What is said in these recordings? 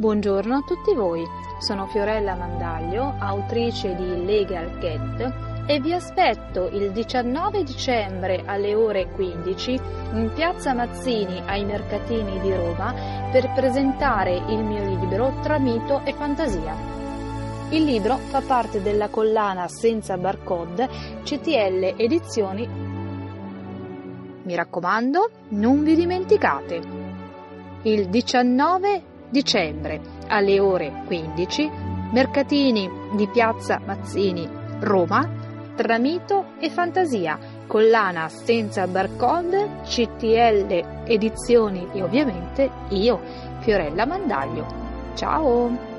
Buongiorno a tutti voi, sono Fiorella Mandaglio, autrice di Legal Cat e vi aspetto il 19 dicembre alle ore 15 in piazza Mazzini ai Mercatini di Roma per presentare il mio libro Tra mito e fantasia. Il libro fa parte della collana senza barcode CTL Edizioni. Mi raccomando, non vi dimenticate. Il 19 dicembre alle ore 15, Mercatini di piazza Mazzini, Roma, Tramito e Fantasia, collana senza barcode, CTL edizioni e ovviamente io, Fiorella Mandaglio. Ciao!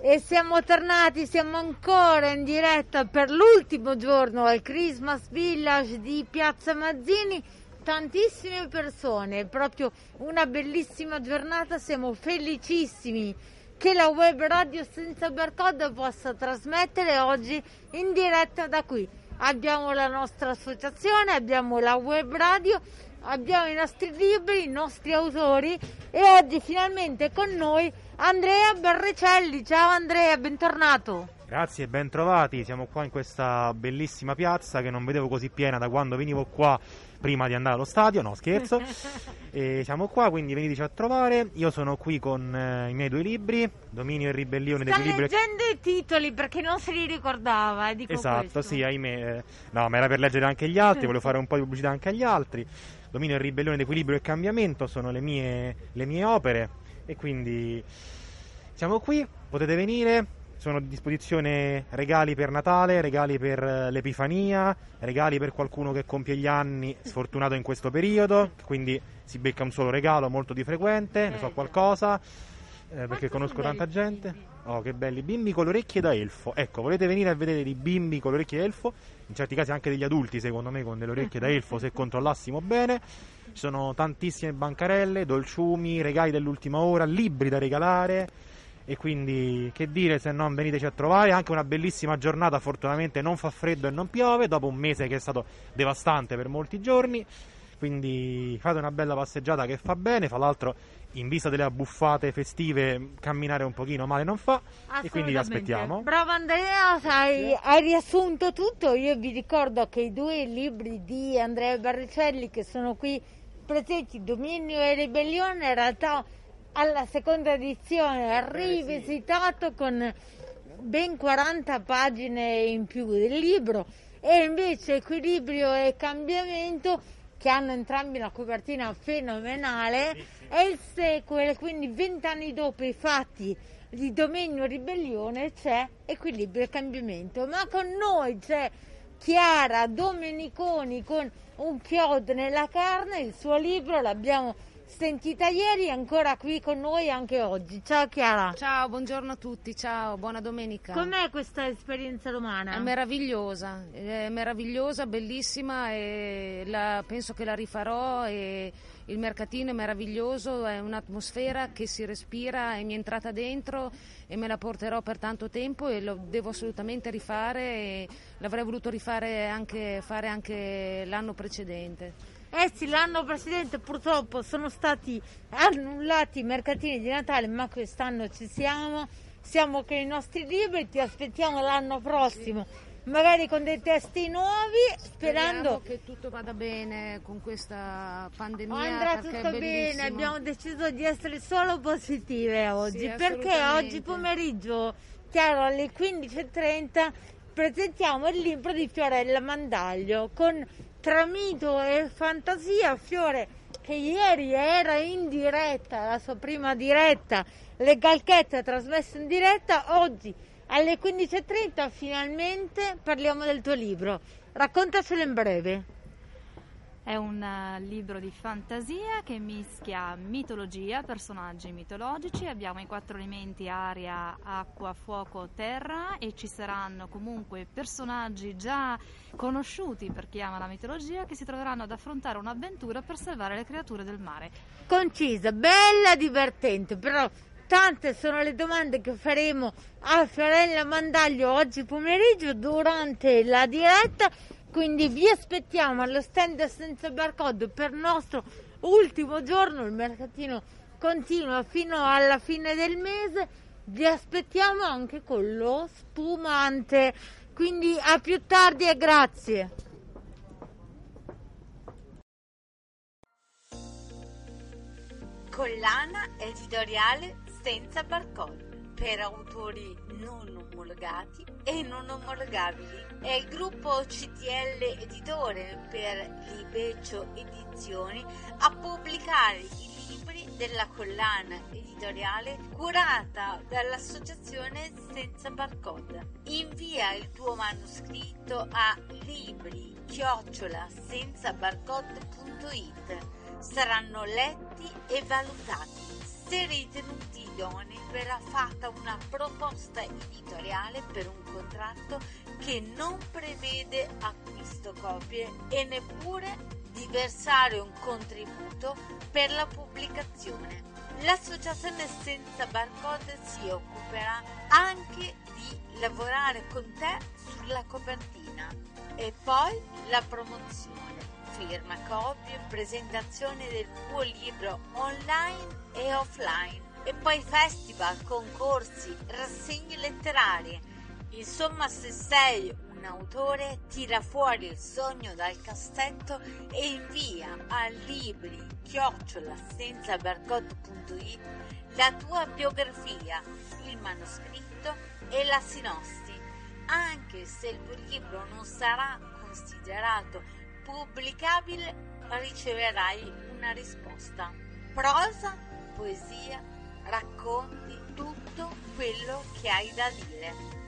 E siamo tornati, siamo ancora in diretta per l'ultimo giorno al Christmas Village di Piazza Mazzini. Tantissime persone, proprio una bellissima giornata, siamo felicissimi che la web radio senza barcode possa trasmettere oggi in diretta da qui. Abbiamo la nostra associazione, abbiamo la web radio, abbiamo i nostri libri, i nostri autori e oggi finalmente con noi Andrea Barricelli. Ciao Andrea, bentornato. Grazie, ben trovati. Siamo qua in questa bellissima piazza che non vedevo così piena da quando venivo qua prima di andare allo stadio, no scherzo. e siamo qua, quindi veniteci a trovare. Io sono qui con eh, i miei due libri, Dominio e Ribellione Sta d'equilibrio. leggendo i titoli perché non se li ricordava, eh, Esatto, questo. sì, ahimè. eh, No, ma era per leggere anche gli altri, volevo fare un po' di pubblicità anche agli altri. Dominio e Ribellione d'equilibrio e cambiamento sono le mie, le mie opere e quindi siamo qui, potete venire. Sono a disposizione regali per Natale, regali per eh, l'Epifania, regali per qualcuno che compie gli anni, sfortunato in questo periodo, quindi si becca un solo regalo molto di frequente, ne so Eh, qualcosa, eh, perché conosco tanta gente. Oh, che belli, bimbi con le orecchie da elfo. Ecco, volete venire a vedere dei bimbi con le orecchie da elfo? In certi casi anche degli adulti, secondo me, con delle orecchie da elfo, se controllassimo bene. Ci sono tantissime bancarelle, dolciumi, regali dell'ultima ora, libri da regalare. E quindi, che dire se non veniteci a trovare? Anche una bellissima giornata, fortunatamente non fa freddo e non piove, dopo un mese che è stato devastante per molti giorni. Quindi fate una bella passeggiata che fa bene, fra l'altro in vista delle abbuffate festive camminare un pochino male non fa e quindi vi aspettiamo. Bravo Andrea, hai, hai riassunto tutto. Io vi ricordo che i due libri di Andrea Barricelli che sono qui presenti, Dominio e Ribellione, in realtà alla seconda edizione è rivisitato con ben 40 pagine in più del libro e invece Equilibrio e Cambiamento che hanno entrambi una copertina fenomenale è il sequel, quindi vent'anni dopo i fatti di Dominio e Ribellione c'è Equilibrio e Cambiamento, ma con noi c'è Chiara Domeniconi con un chiodo nella carne, il suo libro l'abbiamo sentita ieri, è ancora qui con noi anche oggi. Ciao Chiara. Ciao, buongiorno a tutti, ciao, buona domenica. Com'è questa esperienza romana? È meravigliosa, è meravigliosa, bellissima e la- penso che la rifarò e il mercatino è meraviglioso, è un'atmosfera che si respira e mi è entrata dentro e me la porterò per tanto tempo e lo devo assolutamente rifare e l'avrei voluto rifare anche, fare anche l'anno precedente. Eh sì, l'anno precedente purtroppo sono stati annullati i mercatini di Natale, ma quest'anno ci siamo. Siamo con i nostri libri, ti aspettiamo l'anno prossimo, magari con dei testi nuovi, sperando Speriamo che tutto vada bene con questa pandemia. andrà tutto bene. Abbiamo deciso di essere solo positive oggi, Sì, perché oggi pomeriggio, chiaro, alle 15.30 presentiamo il libro di Fiorella Mandaglio con Tramito e Fantasia, Fiore che ieri era in diretta, la sua prima diretta, le galchette trasmesse in diretta, oggi alle 15.30 finalmente parliamo del tuo libro. Raccontacelo in breve. È un eh, libro di fantasia che mischia mitologia, personaggi mitologici. Abbiamo i quattro elementi aria, acqua, fuoco, terra e ci saranno comunque personaggi già conosciuti per chi ama la mitologia che si troveranno ad affrontare un'avventura per salvare le creature del mare. concisa, bella, divertente, però tante sono le domande che faremo a Fiorella Mandaglio oggi pomeriggio durante la diretta Quindi vi aspettiamo allo stand senza barcode per il nostro ultimo giorno, il mercatino continua fino alla fine del mese, vi aspettiamo anche con lo spumante. Quindi a più tardi e grazie. Collana editoriale senza barcode per autori non omologati e non omologabili. È il gruppo CTL Editore per Libeccio Edizioni a pubblicare i libri della collana editoriale curata dall'associazione Senza Barcode. Invia il tuo manoscritto a libri chiocciola senza barcode.it. Saranno letti e valutati. Se ritenuti idonei verrà fatta una proposta editoriale per un contratto che non prevede acquisto copie e neppure di versare un contributo per la pubblicazione. L'associazione senza barcode si occuperà anche di lavorare con te sulla copertina e poi la promozione, firma copie, presentazione del tuo libro online e offline e poi festival, concorsi, rassegne letterarie. Insomma, se sei un autore, tira fuori il sogno dal cassetto e invia a libri chiocciola la tua biografia, il manoscritto e la sinossi. Anche se il tuo libro non sarà considerato pubblicabile, riceverai una risposta. Prosa, poesia, racconti tutto quello che hai da dire.